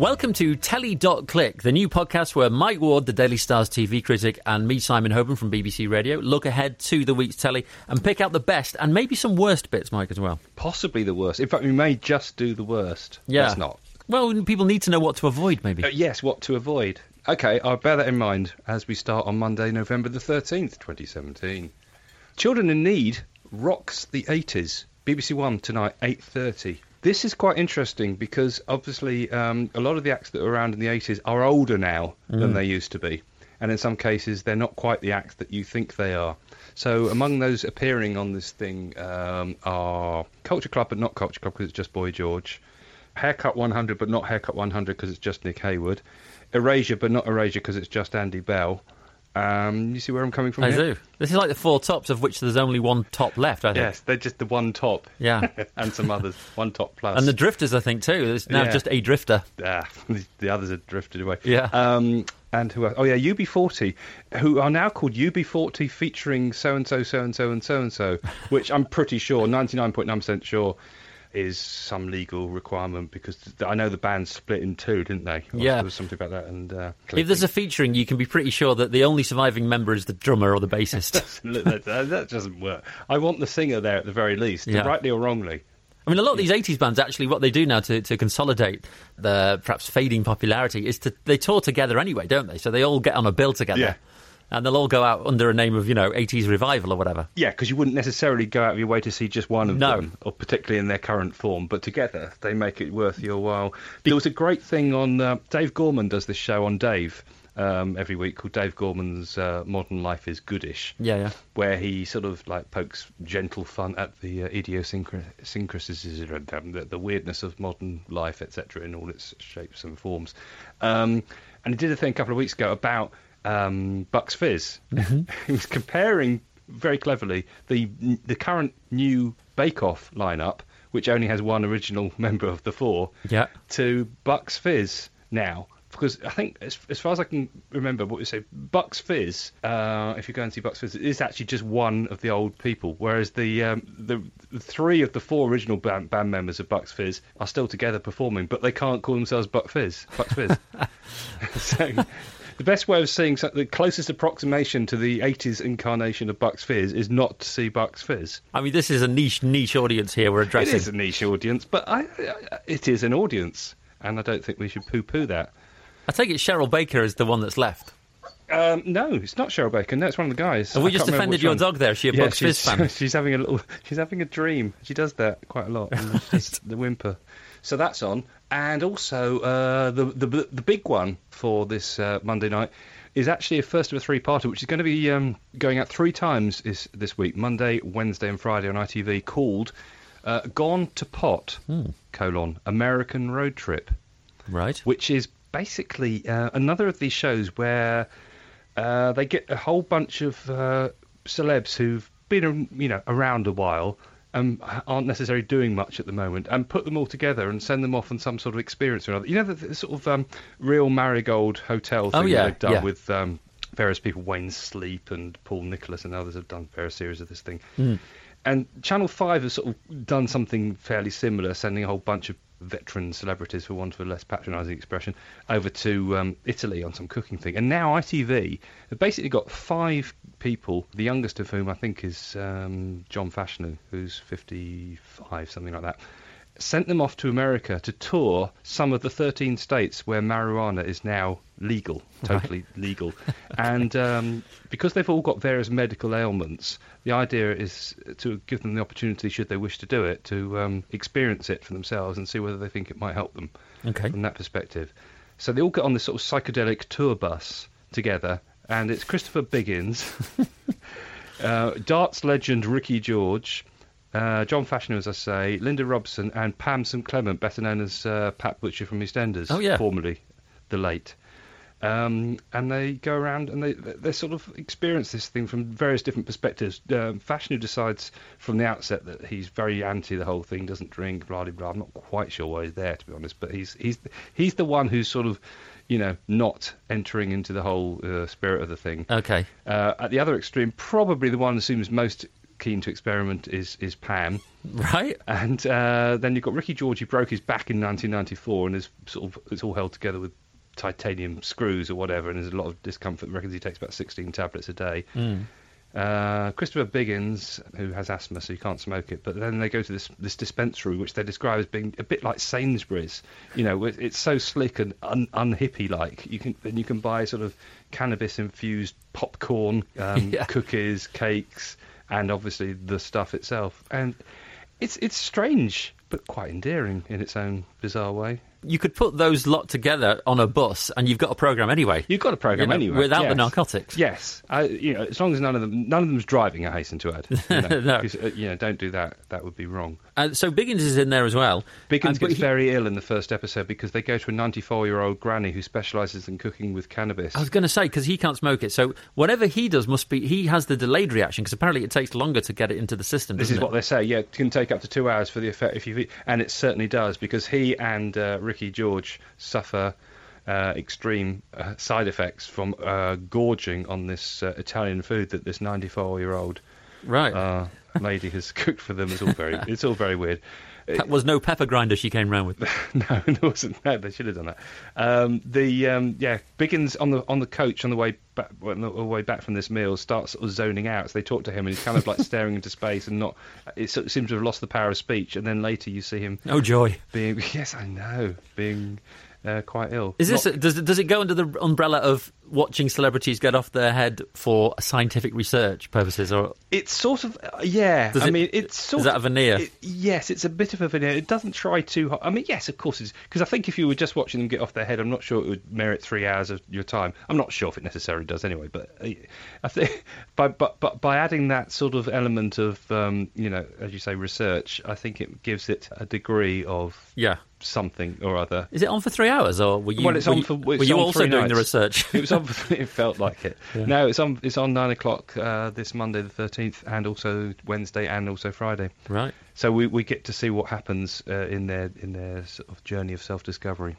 Welcome to Telly.click, the new podcast where Mike Ward, the Daily Stars TV critic, and me, Simon Hoban from BBC Radio, look ahead to the week's telly and pick out the best and maybe some worst bits, Mike, as well. Possibly the worst. In fact, we may just do the worst. Yeah. Let's not. Well, people need to know what to avoid, maybe. Uh, yes, what to avoid. Okay, I'll bear that in mind as we start on Monday, November the 13th, 2017. Children in Need rocks the 80s. BBC One tonight, 8.30. This is quite interesting because obviously um, a lot of the acts that were around in the 80s are older now than they used to be. And in some cases, they're not quite the acts that you think they are. So among those appearing on this thing um, are Culture Club, but not Culture Club because it's just Boy George. Haircut 100, but not Haircut 100 because it's just Nick Heyward. Erasure, but not Erasure because it's just Andy Bell. Um, you see where I'm coming from I here? do. This is like the four tops, of which there's only one top left, I think. Yes, they're just the one top. Yeah. and some others. One top plus. And the drifters, I think, too. There's now Yeah. just a drifter. Ah, the others have drifted away. Yeah. Um, and who else? Oh, yeah, UB40, who are now called UB40 featuring so and so, so and so, and so and so, which I'm pretty sure, 99.9% sure, is some legal requirement because I know the band split in two, didn't they? Or Yeah. There was something about that. And uh, If there's a featuring, you can be pretty sure that the only surviving member is the drummer or the bassist. That- that doesn't work. I want the singer there at the very least, Yeah. rightly or wrongly. I mean, a lot of these 80s bands actually, what they do now to, to consolidate the perhaps fading popularity is to they tour together anyway, don't they? So they all get on a bill together. Yeah. And they'll all go out under a name of, you know, 80s revival or whatever. Yeah, because you wouldn't necessarily go out of your way to see just one of No. them, or particularly in their current form. But together, they make it worth your while. There was a great thing on uh, Dave Gorman does this show on Dave um, every week called Dave Gorman's uh, Modern Life is Goodish. Yeah, yeah. Where he sort of like pokes gentle fun at the uh, idiosyncrasies, the, the weirdness of modern life, etc., in all its shapes and forms. Um, and he did a thing a couple of weeks ago about um, Bucks Fizz. he was comparing very cleverly the the current new Bake Off lineup, which only has one original member of the four, Yeah. to Bucks Fizz now. Because I think, as, as far as I can remember, what you say, Bucks Fizz. Uh, if you go and see Bucks Fizz, is actually just one of the old people. Whereas the um, the, the three of the four original band, band members of Bucks Fizz are still together performing, but they can't call themselves Buck Fizz. Bucks Fizz. so, the best way of seeing some, the closest approximation to the 80s incarnation of Bucks Fizz is not to see Bucks Fizz. I mean, this is a niche, niche audience here we're addressing. is a niche audience, but I, I, it is an audience, and I don't think we should poo-poo that. I take it Cheryl Baker is the one that's left. Um, no, it's not Cheryl Baker. No, it's one of the guys. Have we I just offended your one. dog there? Is she a yeah, Bucks she's, Fizz fan? she's having a little. She's having a dream. She does that quite a lot. the whimper. So that's on, and also uh, the the the big one for this uh, Monday night is actually a first of a three-parter, which is going to be um, going out three times is this week, Monday, Wednesday, and Friday on ITV, called uh, "Gone to Pot: Hmm. colon American Road Trip." Right. which is basically uh, another of these shows where uh, they get a whole bunch of uh, celebs who've been, um, you know, around a while and aren't necessarily doing much at the moment, and put them all together and send them off on some sort of experience or another. You know, the, the sort of um, real Marigold Hotel thing Oh, yeah, they've done yeah. with um, various people, Wayne Sleep and Paul Nicholas and others have done various series of this thing. Hmm. And Channel 5 has sort of done something fairly similar, sending a whole bunch of veteran celebrities, for want of a less patronising expression, over to um, Italy on some cooking thing. And now ITV have basically got five people, the youngest of whom I think is um, John Fashanu, who's 55, something like that. Sent them off to America to tour some of the 13 states where marijuana is now legal, totally legal. And um, because they've all got various medical ailments, the idea is to give them the opportunity, should they wish to do it, to um, experience it for themselves and see whether they think it might help them Okay. from that perspective. So they all get on this sort of psychedelic tour bus together, and it's Christopher Biggins, uh, darts legend Ricky George, uh, John Fashanu, as I say, Linda Robson, and Pam St Clement, better known as uh, Pat Butcher from EastEnders, Oh, yeah. formerly the late. Um, and they go around and they they sort of experience this thing from various different perspectives. Um, decides from the outset that he's very anti the whole thing, doesn't drink, blah blah blah. I'm not quite sure why he's there to be honest, but he's he's he's the one who's sort of, you know, not entering into the whole uh, spirit of the thing. Okay. Uh, at the other extreme, probably the one who seems most keen to experiment is is Pam, Right? and uh, then you've got Ricky George who broke his back in 1994 and is sort of it's all held together with titanium screws or whatever, and there's a lot of discomfort. Reckons he takes about 16 tablets a day. Mm. Uh, Christopher Biggins, who has asthma, so you can't smoke it. But then they go to this this dispensary, which they describe as being a bit like Sainsbury's. You know, it's so slick and un, unhippie like. You can and you can buy sort of cannabis infused popcorn, um, Yeah. cookies, cakes, and obviously the stuff itself. And it's it's strange, but quite endearing in its own bizarre way. You could put those lot together on a bus, and you've got a program anyway. You've got a program You know, anyway without the narcotics. Yes, I, you know, as long as none of them, none of them's driving. I hasten to add, you know, No. uh, you know, don't do that. That would be wrong. Uh, so Biggins is in there as well. Biggins And- gets he- very ill in the first episode because they go to a 94-year-old granny who specialises in cooking with cannabis. I was going to say because he can't smoke it, so whatever he does must be he has the delayed reaction because apparently it takes longer to get it into the system. This is it? what they say. Yeah, it can take up to two hours for the effect if you, and it certainly does because he and uh, Ricky George suffer uh, extreme uh, side effects from uh, gorging on this uh, Italian food that this 94-year-old right. uh, lady has cooked for them. It's all very, it's all very weird. That was no pepper grinder she came round with. no, there wasn't. No, they should have done that. Um, the um, yeah, Biggins on the on the coach on the way back on the way back from this meal starts sort of zoning out. So they talk to him and he's kind of like staring into space and not. It sort of seems to have lost the power of speech. And then later you see him Oh joy! being yes, I know, being uh, quite ill. Is this Not- does it, does it go under the umbrella of watching celebrities get off their head for scientific research purposes, or It's sort of uh, yeah. Does I it- mean, it's sort is that of a veneer? It, yes, it's a bit of a veneer. It doesn't try too hard. I mean, yes, of course, it's because I think if you were just watching them get off their head, I'm not sure it would merit three hours of your time. I'm not sure if it necessarily does anyway. But uh, I think by but but by adding that sort of element of um, you know, as you say, research, I think it gives it a degree of yeah? Something or other. Is it on for three hours, or were you? Well, it's were on for- were you also doing the research? It was on. it felt like it. Yeah. No, it's on. It's on nine o'clock uh, this Monday the thirteenth, and also Wednesday and also Friday. right. So we, we get to see what happens uh, in their in their sort of journey of self discovery.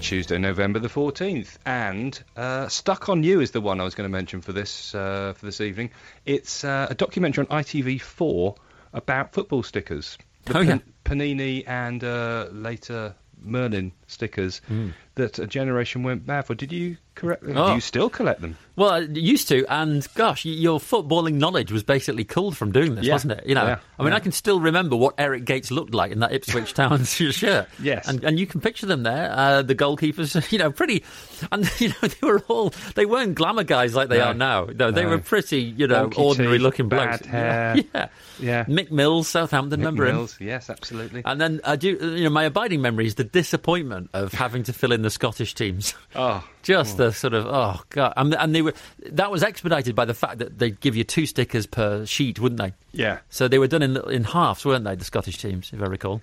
Tuesday, November the fourteenth, and uh, "Stuck on You" is the one I was going to mention for this uh, for this evening. It's uh, a documentary on ITV4 about football stickers. The Oh, yeah. Panini and uh, later Merlin stickers mm. that a generation went mad for. Did you correct them? Oh. Do you still collect them? Well, I used to, and gosh, your footballing knowledge was basically culled from doing this, Yeah. wasn't it? You know, Yeah, I mean, yeah. I can still remember what Eric Gates looked like in that Ipswich Town shirt. Yes. and, and you can picture them there. Uh, the goalkeepers, you know, pretty, and you know, they were all they weren't glamour guys like they No. are now. No, they No. were pretty, you know, Wonky ordinary teeth, looking blokes. bad hair. Yeah, Yeah. Mick Mills, Southampton, remember him? Mills, yes, absolutely. And then I do, uh, you know, my abiding memory is the disappointment of having to fill in the Scottish teams. oh, Just oh. the sort of oh god, and, and they were that was expedited by the fact that they'd give you two stickers per sheet, wouldn't they? yeah. So they were done in in halves, weren't they? The Scottish teams, if I recall.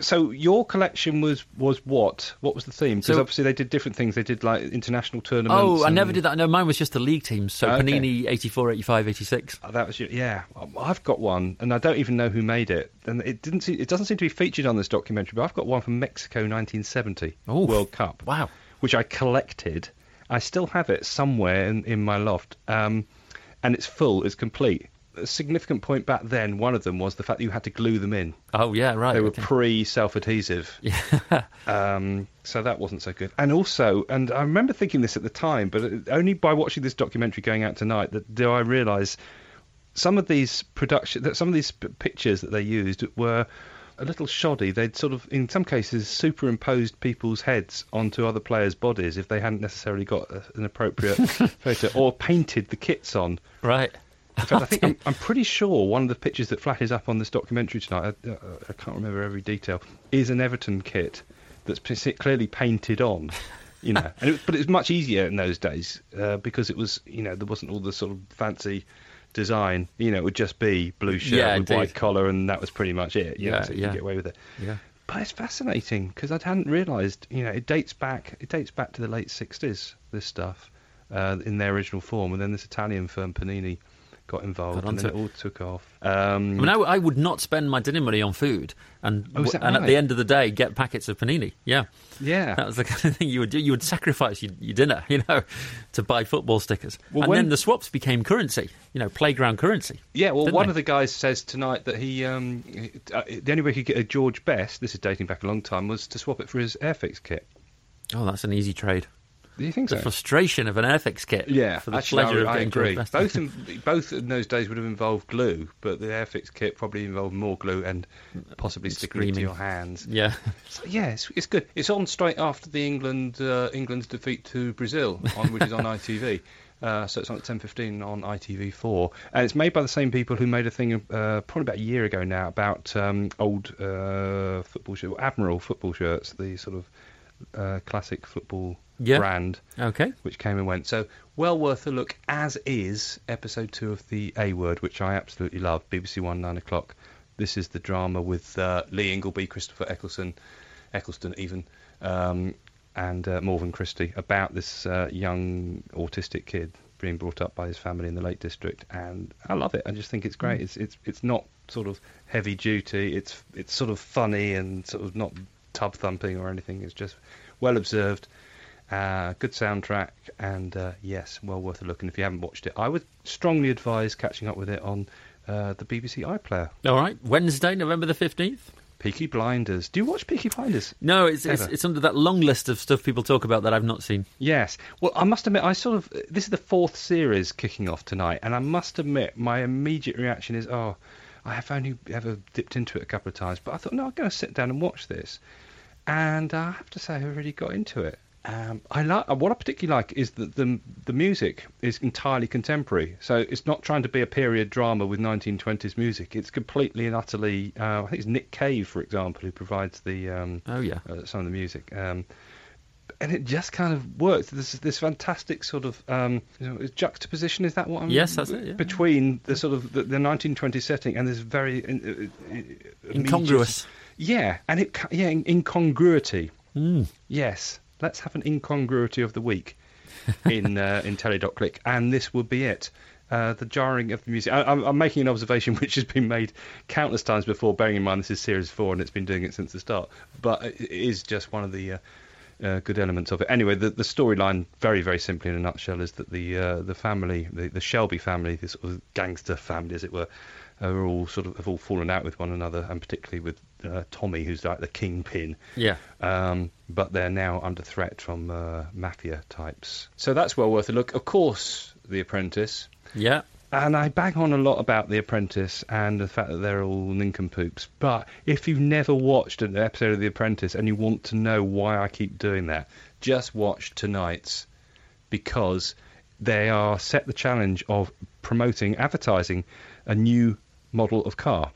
So your collection was was what? What was the theme? Because So- obviously they did different things. They did like international tournaments. Oh, I and- never did that. No, mine was just the league teams. So. Panini 84, 85, 86. Oh, That was your, yeah. I've got one, and I don't even know who made it. And it didn't. See, it doesn't seem to be featured on this documentary. But I've got one from Mexico, 1970 Oof. World Cup. Wow. which I collected. I still have it somewhere in, in my loft, um, and it's full. It's complete. A significant point back then, one of them was the fact that you had to glue them in. Oh yeah, right. They were okay. pre self-adhesive. um, so that wasn't so good. And also, and I remember thinking this at the time, but only by watching this documentary going out tonight that do I realise some of these production, that some of these pictures that they used were a little shoddy. They'd sort of, in some cases, superimposed people's heads onto other players' bodies if they hadn't necessarily got a, an appropriate photo, or painted the kits on. right. In fact, I think I'm, I'm pretty sure one of the pictures that flashes up on this documentary tonight, I, I can't remember every detail, is an Everton kit that's clearly painted on. You know, and it, but it was much easier in those days uh, because it was, you know, there wasn't all the sort of fancy design. You know, it would just be blue shirt Yeah, with indeed. white collar, and that was pretty much it. You know, Yeah, so you yeah. could get away with it. Yeah. But it's fascinating because I hadn't realised. You know, it dates back. It dates back to the late '60s. This stuff uh, in their original form, and then this Italian firm Panini got involved, Got and then it onto all took off. Um, I mean, I, I would not spend my dinner money on food, and Oh, is that and at the end of the day, get packets of panini. Yeah, yeah, that was the kind of thing you would do. You would sacrifice your, your dinner, you know, to buy football stickers, Well, and when- then the swaps became currency. You know, playground currency. Yeah, well, one they? of the guys says tonight that he, um, uh, the only way he could get a George Best, this is dating back a long time, was to swap it for his Airfix kit. Oh, that's an easy trade. Do you think The so? frustration of an Airfix kit. Yeah, for the actually, pleasure I, of I getting agree. Both in, both in those days would have involved glue, but the Airfix kit probably involved more glue and possibly sticking it to your hands. yeah, So, yeah, it's, it's good. It's on straight after the England uh, England's defeat to Brazil, on, which is on ITV. Uh, so it's on at 10.15 on ITV4. And it's made by the same people who made a thing uh, probably about a year ago now about um, old uh, football shirts, Admiral football shirts, the sort of uh, classic football Yeah. brand okay. which came and went. So well worth a look, as is episode two of the A Word, which I absolutely love. BBC One, nine o'clock. This is the drama with uh, Lee Ingleby, Christopher Eccleston, Eccleston even, um, and uh, Morven Christie about this uh, young autistic kid being brought up by his family in the Lake District, and I love it. I just think it's great. It's it's it's not sort of heavy duty. It's it's sort of funny and sort of not tub thumping or anything. It's just well observed. Uh, good soundtrack, and uh, yes, well worth a look. And if you haven't watched it, I would strongly advise catching up with it on uh, the BBC iPlayer. All right. Wednesday, November the fifteenth. Peaky Blinders. Do you watch Peaky Blinders? No, it's, it's it's under that long list of stuff people talk about that I've not seen. Yes. Well, I must admit, I sort of this is the fourth series kicking off tonight, and I must admit, my immediate reaction is, oh, I have only ever dipped into it a couple of times, but I thought, no, I'm going to sit down and watch this, and I have to say, I really got into it. Um, I like what I particularly like is that the the music is entirely contemporary, so it's not trying to be a period drama with 1920s music. It's completely and utterly. Uh, I think it's Nick Cave, for example, who provides the um, Oh yeah. uh, some of the music. Um, and it just kind of works. This this fantastic sort of um, you know, juxtaposition. Is that what I'm? Yes, that's it, yeah. Between the sort of the, the 1920 setting and this very uh, uh, uh, Incongruous. Yeah, and it yeah in- incongruity. Mm. Yes, let's have an incongruity of the week in uh, in Telly.click, and this will be it. Uh, the jarring of the music. I, I'm, I'm making an observation which has been made countless times before, bearing in mind this is series four and it's been doing it since the start. But it it is just one of the uh, uh, good elements of it. Anyway, the, the storyline, very very simply in a nutshell, is that the uh, the family, the, the Shelby family, this sort of gangster family, as it were, are all sort of have all fallen out with one another, and particularly with uh, Tommy, who's like the kingpin. Yeah. Um, but they're now under threat from uh, mafia types. So that's well worth a look. Of course, The Apprentice. Yeah. And I bang on a lot about The Apprentice and the fact that they're all nincompoops. But if you've never watched an episode of The Apprentice and you want to know why I keep doing that, just watch tonight's because they are set the challenge of promoting, advertising a new model of car.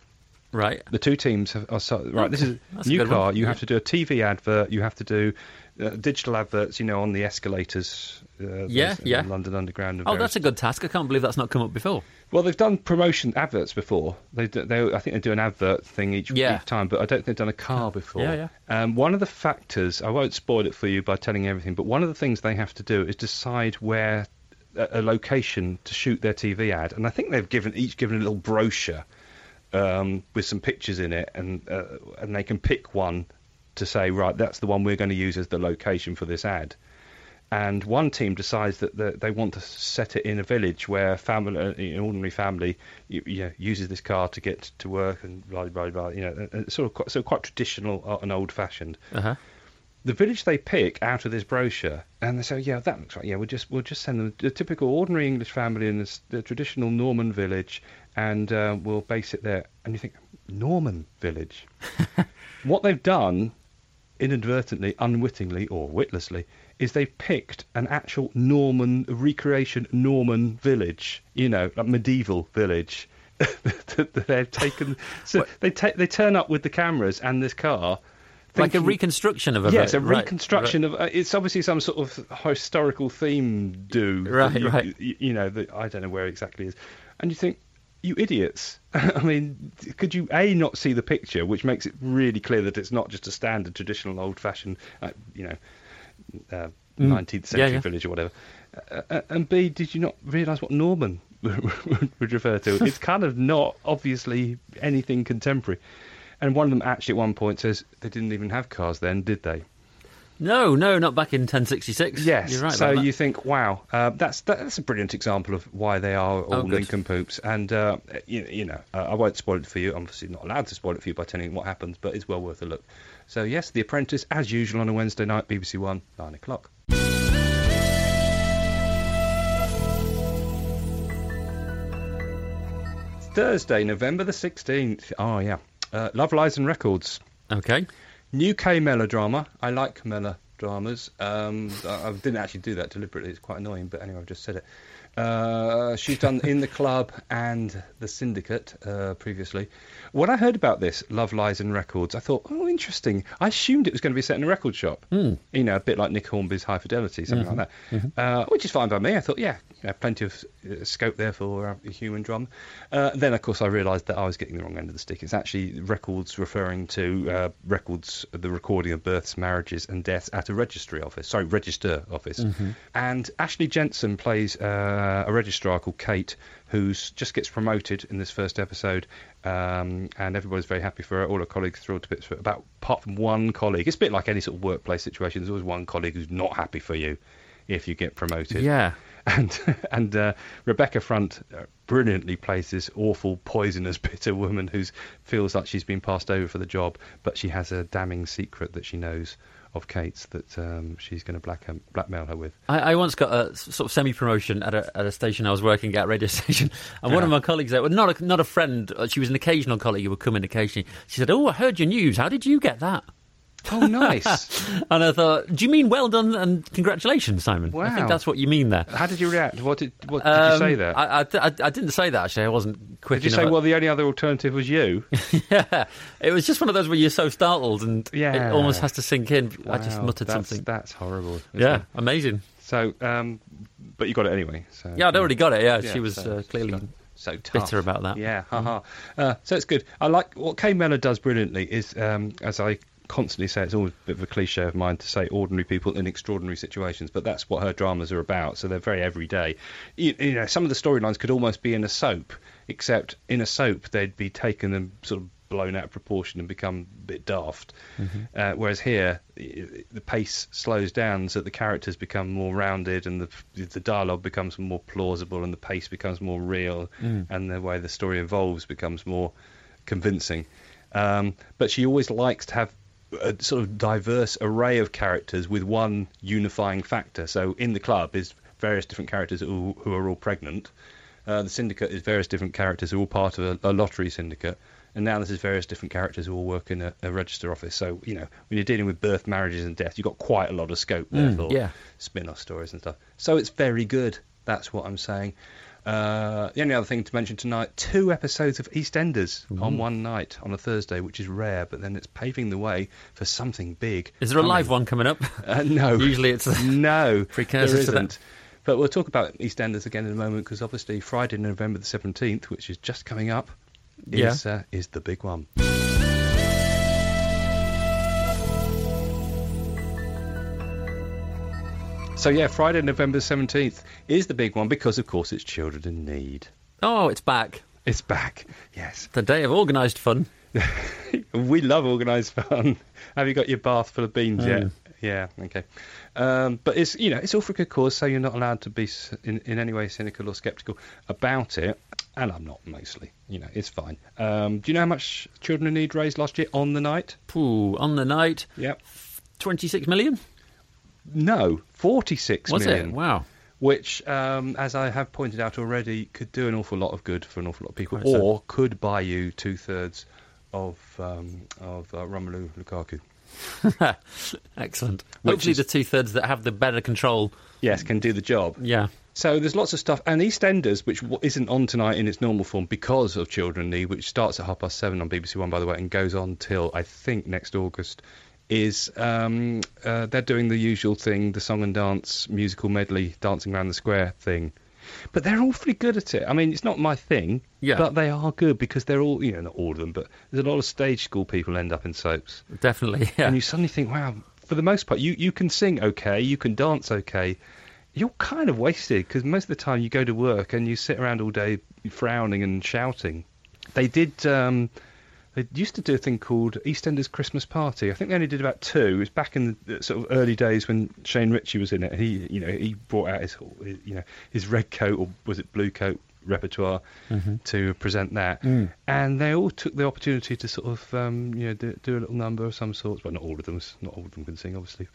Right. The two teams have, are so, right. This is That's new car. one. You Yeah. have to do a TV advert. You have to do uh, digital adverts. You know, on the escalators. Uh, Yeah, yeah. London Underground. Oh, that's a good task. I can't believe that's not come up before. well, they've done promotion adverts before. They, do, they I think they do an advert thing each, Yeah. each time, but I don't think they've done a car before. Yeah, yeah. Um, one of the factors, I won't spoil it for you by telling everything, but one of the things they have to do is decide where a, a location to shoot their TV ad, and I think they've given each given a little brochure um, with some pictures in it, and uh, and they can pick one to say, right, that's the one we're going to use as the location for this ad and one team decides that the, they want to set it in a village where family, an ordinary family, you, you know, uses this car to get to work and blah blah blah. You know, and- and it's sort of quite, so quite traditional uh, and old-fashioned. Uh huh. The village they pick out of this brochure, and they say, yeah, that looks right. Yeah, we'll just we'll just send them a typical ordinary English family in this, the traditional Norman village, and uh, we'll base it there. And you think Norman village. what they've done inadvertently, unwittingly, or witlessly, is they've picked an actual Norman recreation Norman village, you know, like medieval village. they've taken, so they ta- they turn up with the cameras and this car, Like a reconstruction of a. Yes, a right, reconstruction of. Uh, it's obviously some sort of historical theme. Do Right, you, right. You, you know, that I don't know where it exactly is, and you think, you idiots. I mean, could you a not see the picture, which makes it really clear that it's not just a standard traditional old-fashioned, uh, you know, uh, Mm. 19th century Yeah, yeah. village or whatever, uh, uh, and b did you not realise what Norman would refer to. It's kind of not obviously anything contemporary. And one of them actually at one point says they didn't even have cars then, did they? No, no, not back in 1066. Yes. You're right. so about that. you think, wow, uh, that's that's a brilliant example of why they are all Oh, good. nincompoops. And uh, you, you know, uh, I won't spoil it for you. I'm obviously not allowed to spoil it for you by telling you what happens, but it's well worth a look. So yes, The Apprentice, as usual on a Wednesday night, BBC One, nine o'clock. Thursday, November the 16th. Oh, yeah. Uh, Love Lies and Records. Okay. New Kay Mellor drama. I like melodramas. Um, I I didn't actually do that deliberately. It's quite annoying, but anyway, I've just said it. Uh, she's done In the Club and The Syndicate uh, previously. When I heard about this, Love Lies and Records, I thought, oh, interesting. I assumed it was going to be set in a record shop. You know, a bit like Nick Hornby's High Fidelity, something like that. Uh, which is fine by me. I thought, yeah, you know, plenty of uh, scope there for uh, human drama. Uh, then, of course, I realised that I was getting the wrong end of the stick. It's actually records referring to uh, records, the recording of births, marriages, and deaths at a registry office. Sorry, register office. And Ashley Jensen plays uh, a registrar called Kate, who just gets promoted in this first episode. Um, and everybody's very happy for her. All her colleagues thrilled to bits for her. About apart from one colleague, it's a bit like any sort of workplace situation. There's always one colleague who's not happy for you if you get promoted Yeah. and and uh, Rebecca Front uh, brilliantly plays this awful, poisonous, bitter woman who feels like she's been passed over for the job, but she has a damning secret that she knows of Kate's that um, she's going to black blackmail her with. I, I once got a sort of semi promotion at a, at a station I was working at, radio station, and one of my colleagues there, well, not a, not a friend, uh, she was an occasional colleague who would come in occasionally. She said, "Oh, I heard your news. How did you get that?" Oh, nice! And I thought, "Do you mean well done and congratulations, Simon?" I think that's what you mean there. How did you react? What did what did Um, you say there? I, I, I, didn't say that actually. I wasn't quick did you enough. say well the only other alternative was you? yeah, it was just one of those where you're so startled and Yeah. it almost has to sink in. I just muttered that's, something. That's horrible. Yeah, it? amazing. So, um, but you got it anyway. So Yeah, I'd already got it. Yeah, Yeah, she was so- uh, clearly so, tough. bitter about that. Yeah, haha. Uh, so it's good. I like what Kay Mellor does brilliantly is, um, as I constantly say, it's always a bit of a cliche of mine to say ordinary people in extraordinary situations, but that's what her dramas are about. So they're very everyday. You, you know, some of the storylines could almost be in a soap, except in a soap they'd be taken and sort of blown out of proportion and become a bit daft. Uh, whereas here, the pace slows down so that the characters become more rounded and the the dialogue becomes more plausible and the pace becomes more real and the way the story evolves becomes more convincing. Um, but she always likes to have a sort of diverse array of characters with one unifying factor. So in the club is various different characters who, who are all pregnant. Uh, the syndicate is various different characters who are all part of a, a lottery syndicate. And now this is various different characters who all work in a, a register office. So, you know, when you're dealing with birth, marriages, and death, you've got quite a lot of scope there Mm, for yeah. spin off stories and stuff. So it's very good. That's what I'm saying. Uh, the only other thing to mention tonight two episodes of EastEnders on one night on a Thursday, which is rare, but then it's paving the way for something big. Is there a coming. live one coming up? Uh, no. Usually it's no. Precursor there isn't. But we'll talk about EastEnders again in a moment because obviously Friday, November the 17th, which is just coming up, is, uh, is the big one. So yeah, Friday, November 17th is the big one because, of course, it's Children in Need. Oh, it's back. It's back. Yes. The day of organised fun. we love organised fun. Have you got your bath full of beans yet? Yeah. Okay. Um, but it's you know it's all for a good cause, so you're not allowed to be in, in any way cynical or sceptical about it. And I'm not mostly. You know, it's fine. Um, do you know how much Children in Need raised last year on the night? Pooh, on the night, Yep. 26 million? No, forty-six Was million. it? Wow. Which, um, as I have pointed out already, could do an awful lot of good for an awful lot of people, Quite so. or could buy you two thirds of um, of uh, Romelu Lukaku. Excellent. Which Hopefully, is- the two thirds that have the better control. Yes, can do the job. Yeah. So there's lots of stuff, and EastEnders, which isn't on tonight in its normal form because of Children Need, which starts at half past seven on BBC One, by the way, and goes on till I think next August. Is um, uh, they're doing the usual thing, the song and dance musical medley, dancing around the square thing, but they're awfully good at it. I mean, it's not my thing, Yeah. but they are good because they're all, you know, not all of them, but there's a lot of stage school people end up in soaps Definitely. Yeah. and you suddenly think, wow, for the most part, you, you can sing okay, you can dance okay, you're kind of wasted because most of the time you go to work and you sit around all day frowning and shouting. They did. Um, they used to do a thing called EastEnders Christmas Party. I think they only did about two. It was back in the sort of early days when Shane Richie was in it. He, you know, he brought out his, his you know, his red coat or was it blue coat repertoire Mm-hmm. to present that, Mm. and they all took the opportunity to sort of, um, you know, do, do a little number of some sorts. But not all of them. Not all of them can sing, obviously.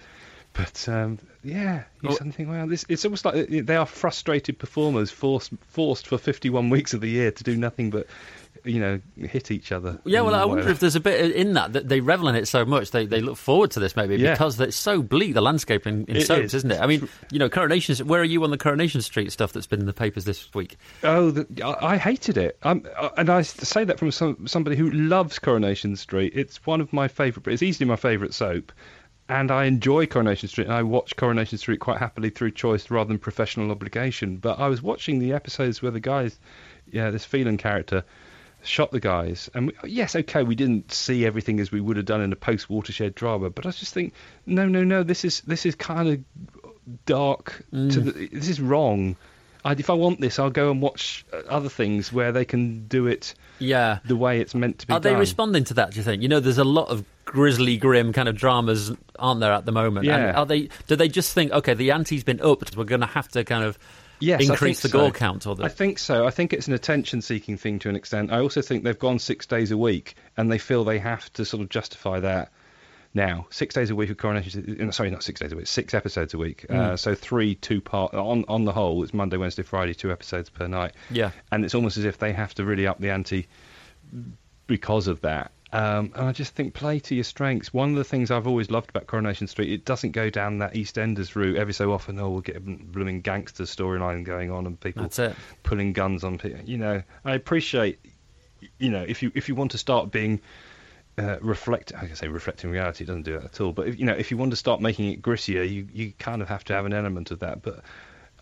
But um, yeah, you Well- suddenly think, well, this, it's almost like they are frustrated performers, forced forced for 51 weeks of the year to do nothing but, you know, hit each other. Yeah, well, I wonder if there's a bit in that that they revel in it so much they, they look forward to this maybe Yeah. because it's so bleak the landscape in, in soaps, is. isn't it? I mean, you know, Coronation. Where are you on the Coronation Street stuff that's been in the papers this week? Oh, the, I, I hated it, I'm, uh, and I say that from some, somebody who loves Coronation Street. It's one of my favourite. It's easily my favourite soap, and I enjoy Coronation Street. And I watch Coronation Street quite happily through choice rather than professional obligation. But I was watching the episodes where the guys, yeah, this Phelan character. Shot the guys, and we, yes, okay, we didn't see everything as we would have done in a post-watershed drama, but I just think, no, no, no, this is this is kind of dark. To Mm. the, this is wrong. I, if I want this, I'll go and watch other things where they can do it Yeah. the way it's meant to be Are they responding to that? Do you think? You know, there's a lot of grisly, grim kind of dramas, aren't there, at the moment? And Yeah. are they? Do they just think, okay, the ante's been upped, we're going to have to kind of Yes, increase the so. gore count, or the I think so. I think it's an attention-seeking thing to an extent. I also think they've gone six days a week, and they feel they have to sort of justify that now. Six days a week of Coronation. uh, Sorry, not six days a week. Six episodes a week. Mm. Uh, so three, two part. On on the whole, it's Monday, Wednesday, Friday, two episodes per night. yeah. and it's almost as if they have to really up the ante because of that. Um, and I just think play to your strengths. One of the things I've always loved about Coronation Street, it doesn't go down that EastEnders route every so often. Oh, we'll get a blooming gangster storyline going on and people pulling guns on people. You know, I appreciate. You know, if you if you want to start being uh, reflect, I can say reflecting reality, it doesn't do that at all. But if, you know, if you want to start making it grittier, you you kind of have to have an element of that. But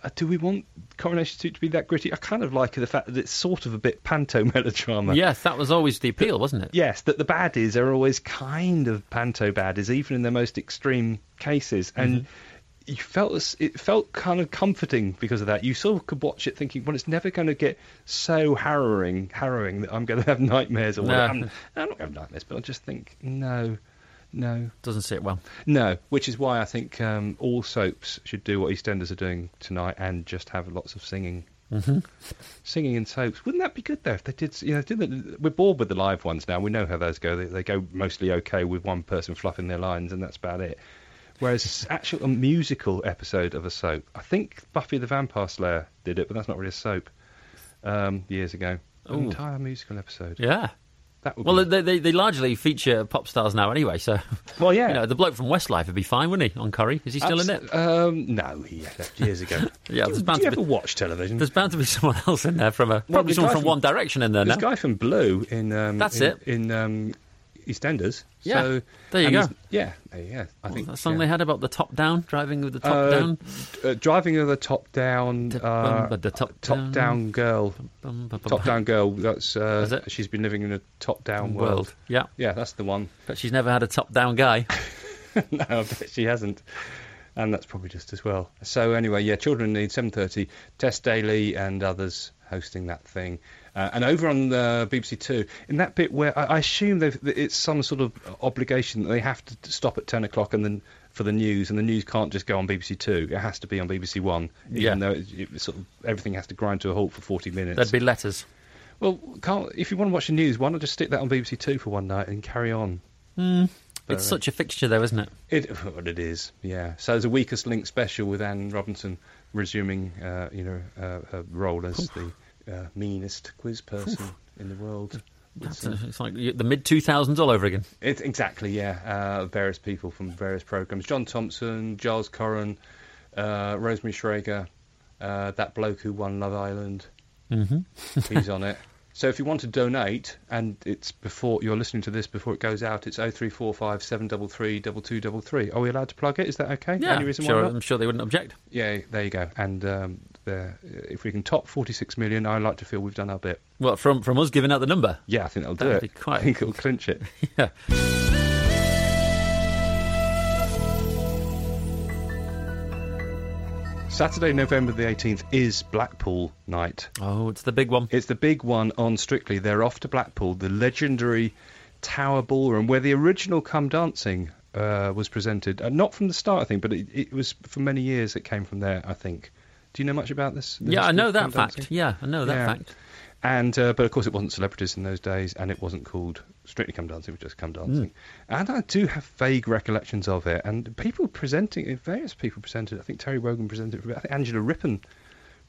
Uh, do we want Coronation Street to be that gritty? I kind of like the fact that it's sort of a bit panto melodrama. Yes, that was always the appeal, wasn't it? Yes, that the baddies are always kind of panto baddies, even in their most extreme cases, mm-hmm. and. You felt it felt kind of comforting because of that. You sort of could watch it thinking, well, it's never going to get so harrowing, harrowing that I'm going to have nightmares or No. whatever. I'm, I'm not going to have nightmares, but I just think, no, no, Doesn't sit well. no. Which is why I think um, all soaps should do what EastEnders are doing tonight and just have lots of singing. hmm Singing in soaps, wouldn't that be good though? If they did, you know, did the, we're bored with the live ones now. We know how those go. They, they go mostly okay with one person fluffing their lines, and that's about it. Whereas actual a musical episode of a soap, I think Buffy the Vampire Slayer did it, but that's not really a soap. Um, years ago, an Ooh. entire musical episode. Yeah. Well, be, they, they they largely feature pop stars now anyway, so well, yeah. you know the bloke from Westlife would be fine, wouldn't he? On Corrie, is he still in it? Um, no, he left years ago. Yeah, do, there's bound do you to be- ever watch television? There's bound to be someone else in there from a Well, probably someone from from- One Direction in there a guy from Blue in um, That's in, it. in um, EastEnders. Yeah, so, there you go. Yeah, Yeah, you go. I think that song yeah. they had about the top down, driving with the top Uh, down. uh, driving with the top down, The uh, the top top down. down girl, Bum, bum, bum, top down girl. That's uh, Is it? she's been living in a top down world. world. Yeah, Yeah, that's the one. but she's never had a top down guy. no, I bet she hasn't. And that's probably just as well. So anyway, yeah, Children Need 7:30, Tess Daly and others hosting that thing. Uh, and over on the BBC Two, in that bit where I, I assume that it's some sort of obligation that they have to stop at 10 o'clock and then for the news, and the news can't just go on BBC Two. It has to be on BBC One, even Yeah. though it, it sort of everything has to grind to a halt for 40 minutes. There'd be letters. Well, can't, if you want to watch the news, why not just stick that on BBC Two for one night and carry on? Mm. It's uh, such a fixture, though, isn't it? It, it is, yeah. So there's a weakest link special with Anne Robinson resuming, uh, you know, uh, her role as the uh, meanest quiz person in the world. With That's some- it's like the mid 2000s all over again. It, exactly, yeah. Uh, various people from various programs: John Thompson, Giles Coren, uh, Rosemary Shrager, uh, that bloke who won Love Island. hmm He's on it. So if you want to donate, and it's before you're listening to this before it goes out, it's 0345 733 2233. Are we allowed to plug it? Is that okay? Yeah, Any reason sure, why not? I'm sure they wouldn't object. Yeah, there you go. And um, there, if we can top 46 million, I like to feel we've done our bit. Well, from from us giving out the number. Yeah, I think that'll do That'd it. be quite- I think it'll clinch it. Yeah. Saturday, November the 18th is Blackpool night. Oh, it's the big one. It's the big one on Strictly. They're off to Blackpool, the legendary Tower Ballroom, where the original Come Dancing uh, was presented. Uh, not from the start, I think, but it, it, was for many years it came from there, I think. Do you know much about this? Yeah, I know that fact. Yeah, I know that yeah. fact. And uh, but of course it wasn't celebrities in those days, and it wasn't called Strictly Come Dancing, it was just Come Dancing. Mm. And I do have vague recollections of it, and people presenting, various people presented. I think Terry Wogan presented it for a bit. I think Angela Rippon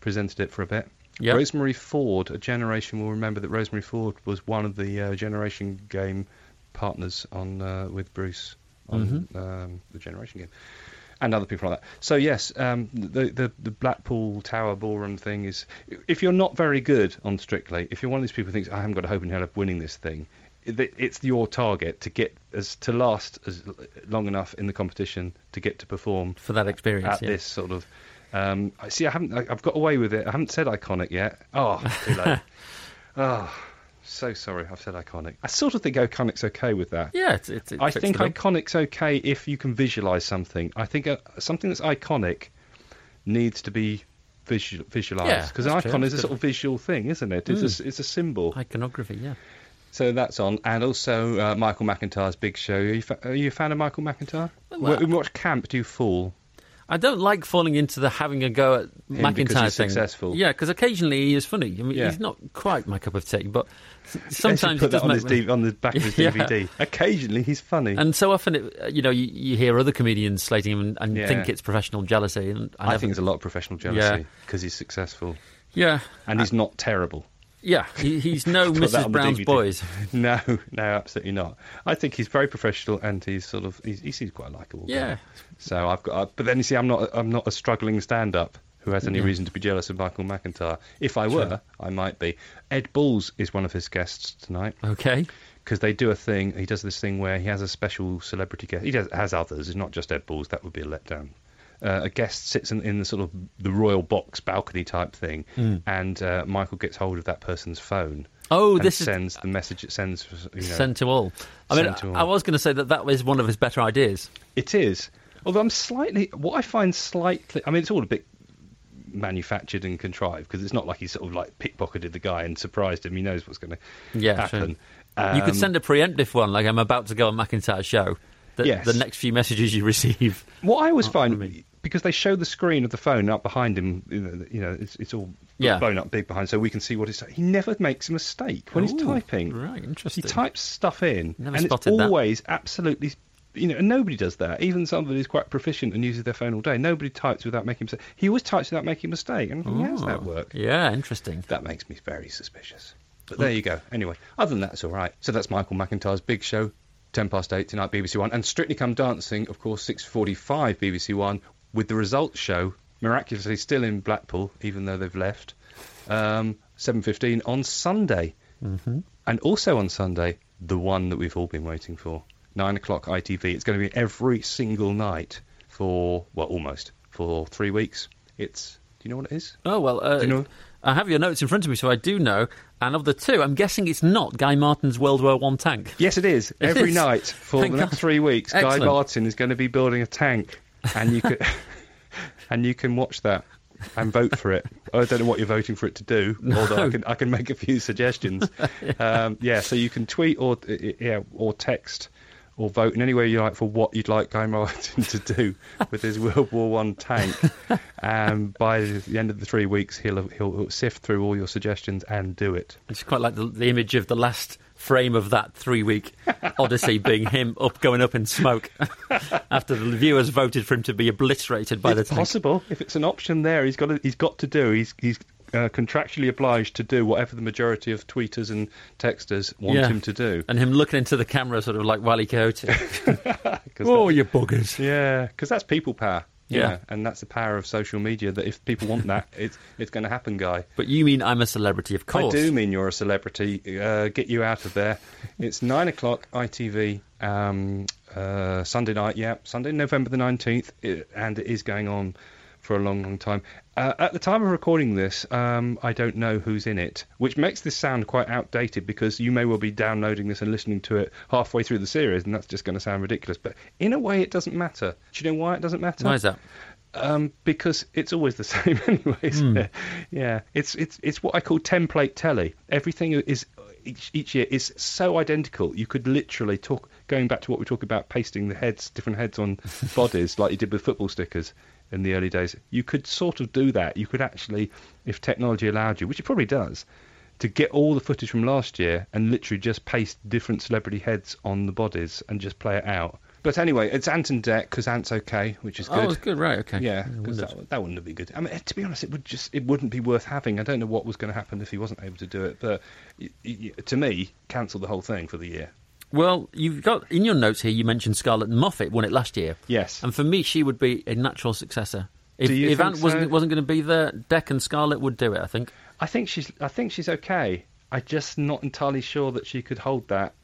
presented it for a bit. Yep. Rosemary Ford, a generation will remember that Rosemary Ford was one of the uh, Generation Game partners on uh, with Bruce on mm-hmm. um, the Generation Game and other people like that. So yes, um, the, the, the Blackpool Tower Ballroom thing is. If you're not very good on Strictly, if you're one of these people who thinks I haven't got a hope in hell of winning this thing, it, it's your target to get as to last as long enough in the competition to get to perform for that experience at yeah. this sort of. Um, I see. I haven't. I, have got away with it. I haven't said iconic yet. Oh, too late. oh. So sorry, I've said iconic. I sort of think iconic's okay with that. Yeah, it's, it's, it I think iconic's okay if you can visualize something. I think uh, something that's iconic needs to be visual, visualized because yeah, an icon is a sort of visual thing, isn't it? It's, mm. a, it's a symbol. Iconography, yeah. So that's on, and also uh, Michael McIntyre's Big Show. Are you, fa- are you a fan of Michael McIntyre? Well, in what camp do you fall? I don't like falling into the having a go at Him McIntyre thing. Successful. Yeah, because occasionally he is funny. I mean, yeah. he's not quite my cup of tea, but sometimes put he that on, his D- on the back of his yeah. DVD. Occasionally he's funny, and so often, it, you know, you, you, hear other comedians slating him and, and yeah. think it's professional jealousy. And I, I think it's a lot of professional jealousy because he's successful. Yeah, and he's not terrible. Yeah, he, he's no Mrs. Brown's boys. No, no, absolutely not. I think he's very professional and he's sort of he's, he seems quite likable. Yeah. So I've got, uh, but then you see, I'm not I'm not a struggling stand-up who has any yeah. reason to be jealous of Michael McIntyre. If I were, sure. I might be. Ed Balls is one of his guests tonight. Okay. Because they do a thing, he does this thing where he has a special celebrity guest. He does, has others, it's not just Ed Balls, that would be a letdown uh, a guest sits in, in, the sort of the royal box balcony type thing, mm. and uh, Michael gets hold of that person's phone. Oh, this sends is... the message it sends. You know, send to all. I mean, all. I was going to say that that was one of his better ideas. It is. Although I'm slightly, what I find slightly, I mean, it's all a bit manufactured and contrived because it's not like he sort of like pickpocketed the guy and surprised him. He knows what's going to yeah, happen. Um, you could um, send a preemptive one, like I'm about to go on McIntyre's show. The, yes. the next few messages you receive. What I always find, because they show the screen of the phone up behind him. You know, it's, it's all yeah. blown up big behind, so we can see what he's. He never makes a mistake when Ooh, he's typing. Right, interesting. He types stuff in, never and it's always that. absolutely. You know, and nobody does that. Even somebody who's quite proficient and uses their phone all day, nobody types without making a mistake. He always types without making a mistake. And oh, how does that work? Yeah, interesting. That makes me very suspicious. But there you go. Anyway, other than that, it's all right. So that's Michael McIntyre's big show. 10 past 8 tonight, BBC One. And Strictly Come Dancing, of course, 6.45 BBC One, with the results show miraculously still in Blackpool, even though they've left. Um, 7.15 on Sunday. Mm-hmm. And also on Sunday, the one that we've all been waiting for. 9 o'clock ITV. It's going to be every single night for, well, almost, for three weeks. It's, do you know what it is? Oh, well, uh, you know? I have your notes in front of me, so I do know. And of the two, I'm guessing it's not Guy Martin's World War One tank. Yes, it is. It Every is. night for Thank the next God. three weeks, Excellent. Guy Martin is going to be building a tank, and you could and you can watch that and vote for it. I don't know what you're voting for it to do, no. although I can I can make a few suggestions. yeah. Um, yeah, so you can tweet or yeah or text or vote in any way you like for what you'd like Guy Martin to do with his World War One tank. And um, by the end of the three weeks, he'll, he'll, he'll sift through all your suggestions and do it. It's quite like the, the image of the last frame of that three week odyssey being him up going up in smoke after the viewers voted for him to be obliterated by it's the tank. possible if it's an option there he's got to, he's got to do he's he's uh, contractually obliged to do whatever the majority of tweeters and texters want yeah. him to do. And him looking into the camera, sort of like Wally Coyote. oh, you buggers! Yeah, because that's people power. Yeah. yeah. and that's the power of social media. That if people want that, it's it's going to happen, guy. But you mean I'm a celebrity, of course. I do mean you're a celebrity. Uh, get you out of there. it's nine o'clock ITV. Um, uh, Sunday night, yeah, Sunday, November the nineteenth, and it is going on for a long, long time. Uh, at the time of recording this, um, I don't know who's in it, which makes this sound quite outdated because you may well be downloading this and listening to it halfway through the series, and that's just going to sound ridiculous. But in a way, it doesn't matter. Do you know why it doesn't matter? Why is that? Um, because it's always the same anyway, isn't it? Yeah, it's it's it's what I call template telly. Everything is each, each year is so identical. You could literally talk going back to what we talk about pasting the heads, different heads on bodies, like you did with football stickers in the early days. You could sort of do that. You could actually, if technology allowed you, which it probably does, to get all the footage from last year and literally just paste different celebrity heads on the bodies and just play it out. But anyway, it's Ant and Dec because Ant's okay, which is oh, good. Oh, it's good, right? Okay. Yeah, I 'cause wondered. that, that wouldn't have been good. I mean, to be honest, it would just it wouldn't be worth having. I don't know what was going to happen if he wasn't able to do it, but y- y- to me, cancel the whole thing for the year. Well, you've got in your notes here. You mentioned Scarlett Moffat won it last year, Yes, and for me, she would be a natural successor. If, Do you if Ant wasn't wasn't going to be there, Dec and Scarlett would do it. I think. I think she's I think she's okay. I'm just not entirely sure that she could hold that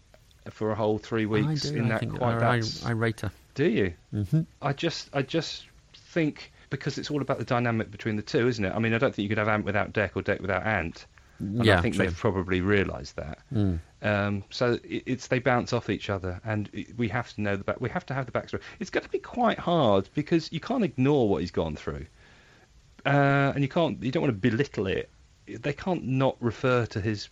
for a whole three weeks do. in I that quite. I, I, rate her. Do you? hmm I just I just think because it's all about the dynamic between the two, isn't it? I mean, I don't think you could have Ant without Dec or Dec without Ant. And Yeah, I think true. they've probably realised that. Mm. Um, so it, it's they bounce off each other, and it, we have to know the back. We have to have the backstory. It's going to be quite hard because you can't ignore what he's gone through, uh, and you can't. You don't want to belittle it. They can't not refer to his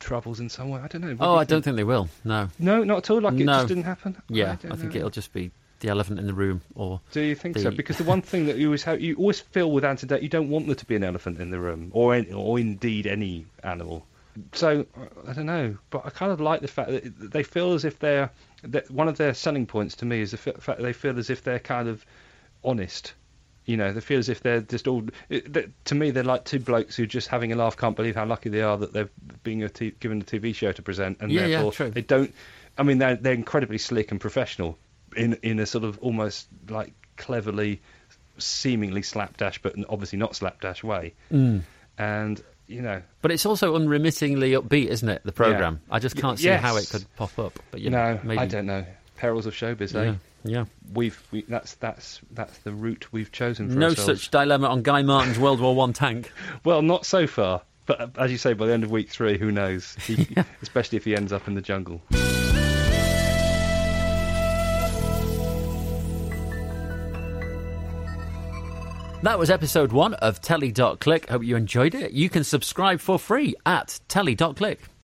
troubles in some way. I don't know. What Oh, you I don't think they will. No. No, not at all. Like it No. just didn't happen. Yeah, don't I, think know. it'll just be the elephant in the room, or Do you think so? Because the one thing that you always have, you always feel with Ant and Dec, you don't want there to be an elephant in the room, or or indeed any animal. So I don't know, but I kind of like the fact that they feel as if they're that one of their selling points to me is the fact that they feel as if they're kind of honest. You know, they feel as if they're just all. To me, they're like two blokes who are just having a laugh, can't believe how lucky they are that they're being a t- given a TV show to present, and Yeah, yeah, therefore true. they don't. I mean, they're they're incredibly slick and professional in in a sort of almost like cleverly, seemingly slapdash, but obviously not slapdash way. Mm. And you know, But it's also unremittingly upbeat, isn't it? The program. I just can't see how it could pop up. But you no, know, maybe. I don't know. Perils of showbiz, Yeah, eh? yeah. We've we, that's that's that's the route we've chosen for No ourselves. such dilemma on Guy Martin's World War One tank. Well, not so far. But uh, as you say, by the end of week three, who knows? He, Especially if he ends up in the jungle. That was episode one of Telly.click. Hope you enjoyed it. You can subscribe for free at Telly.click.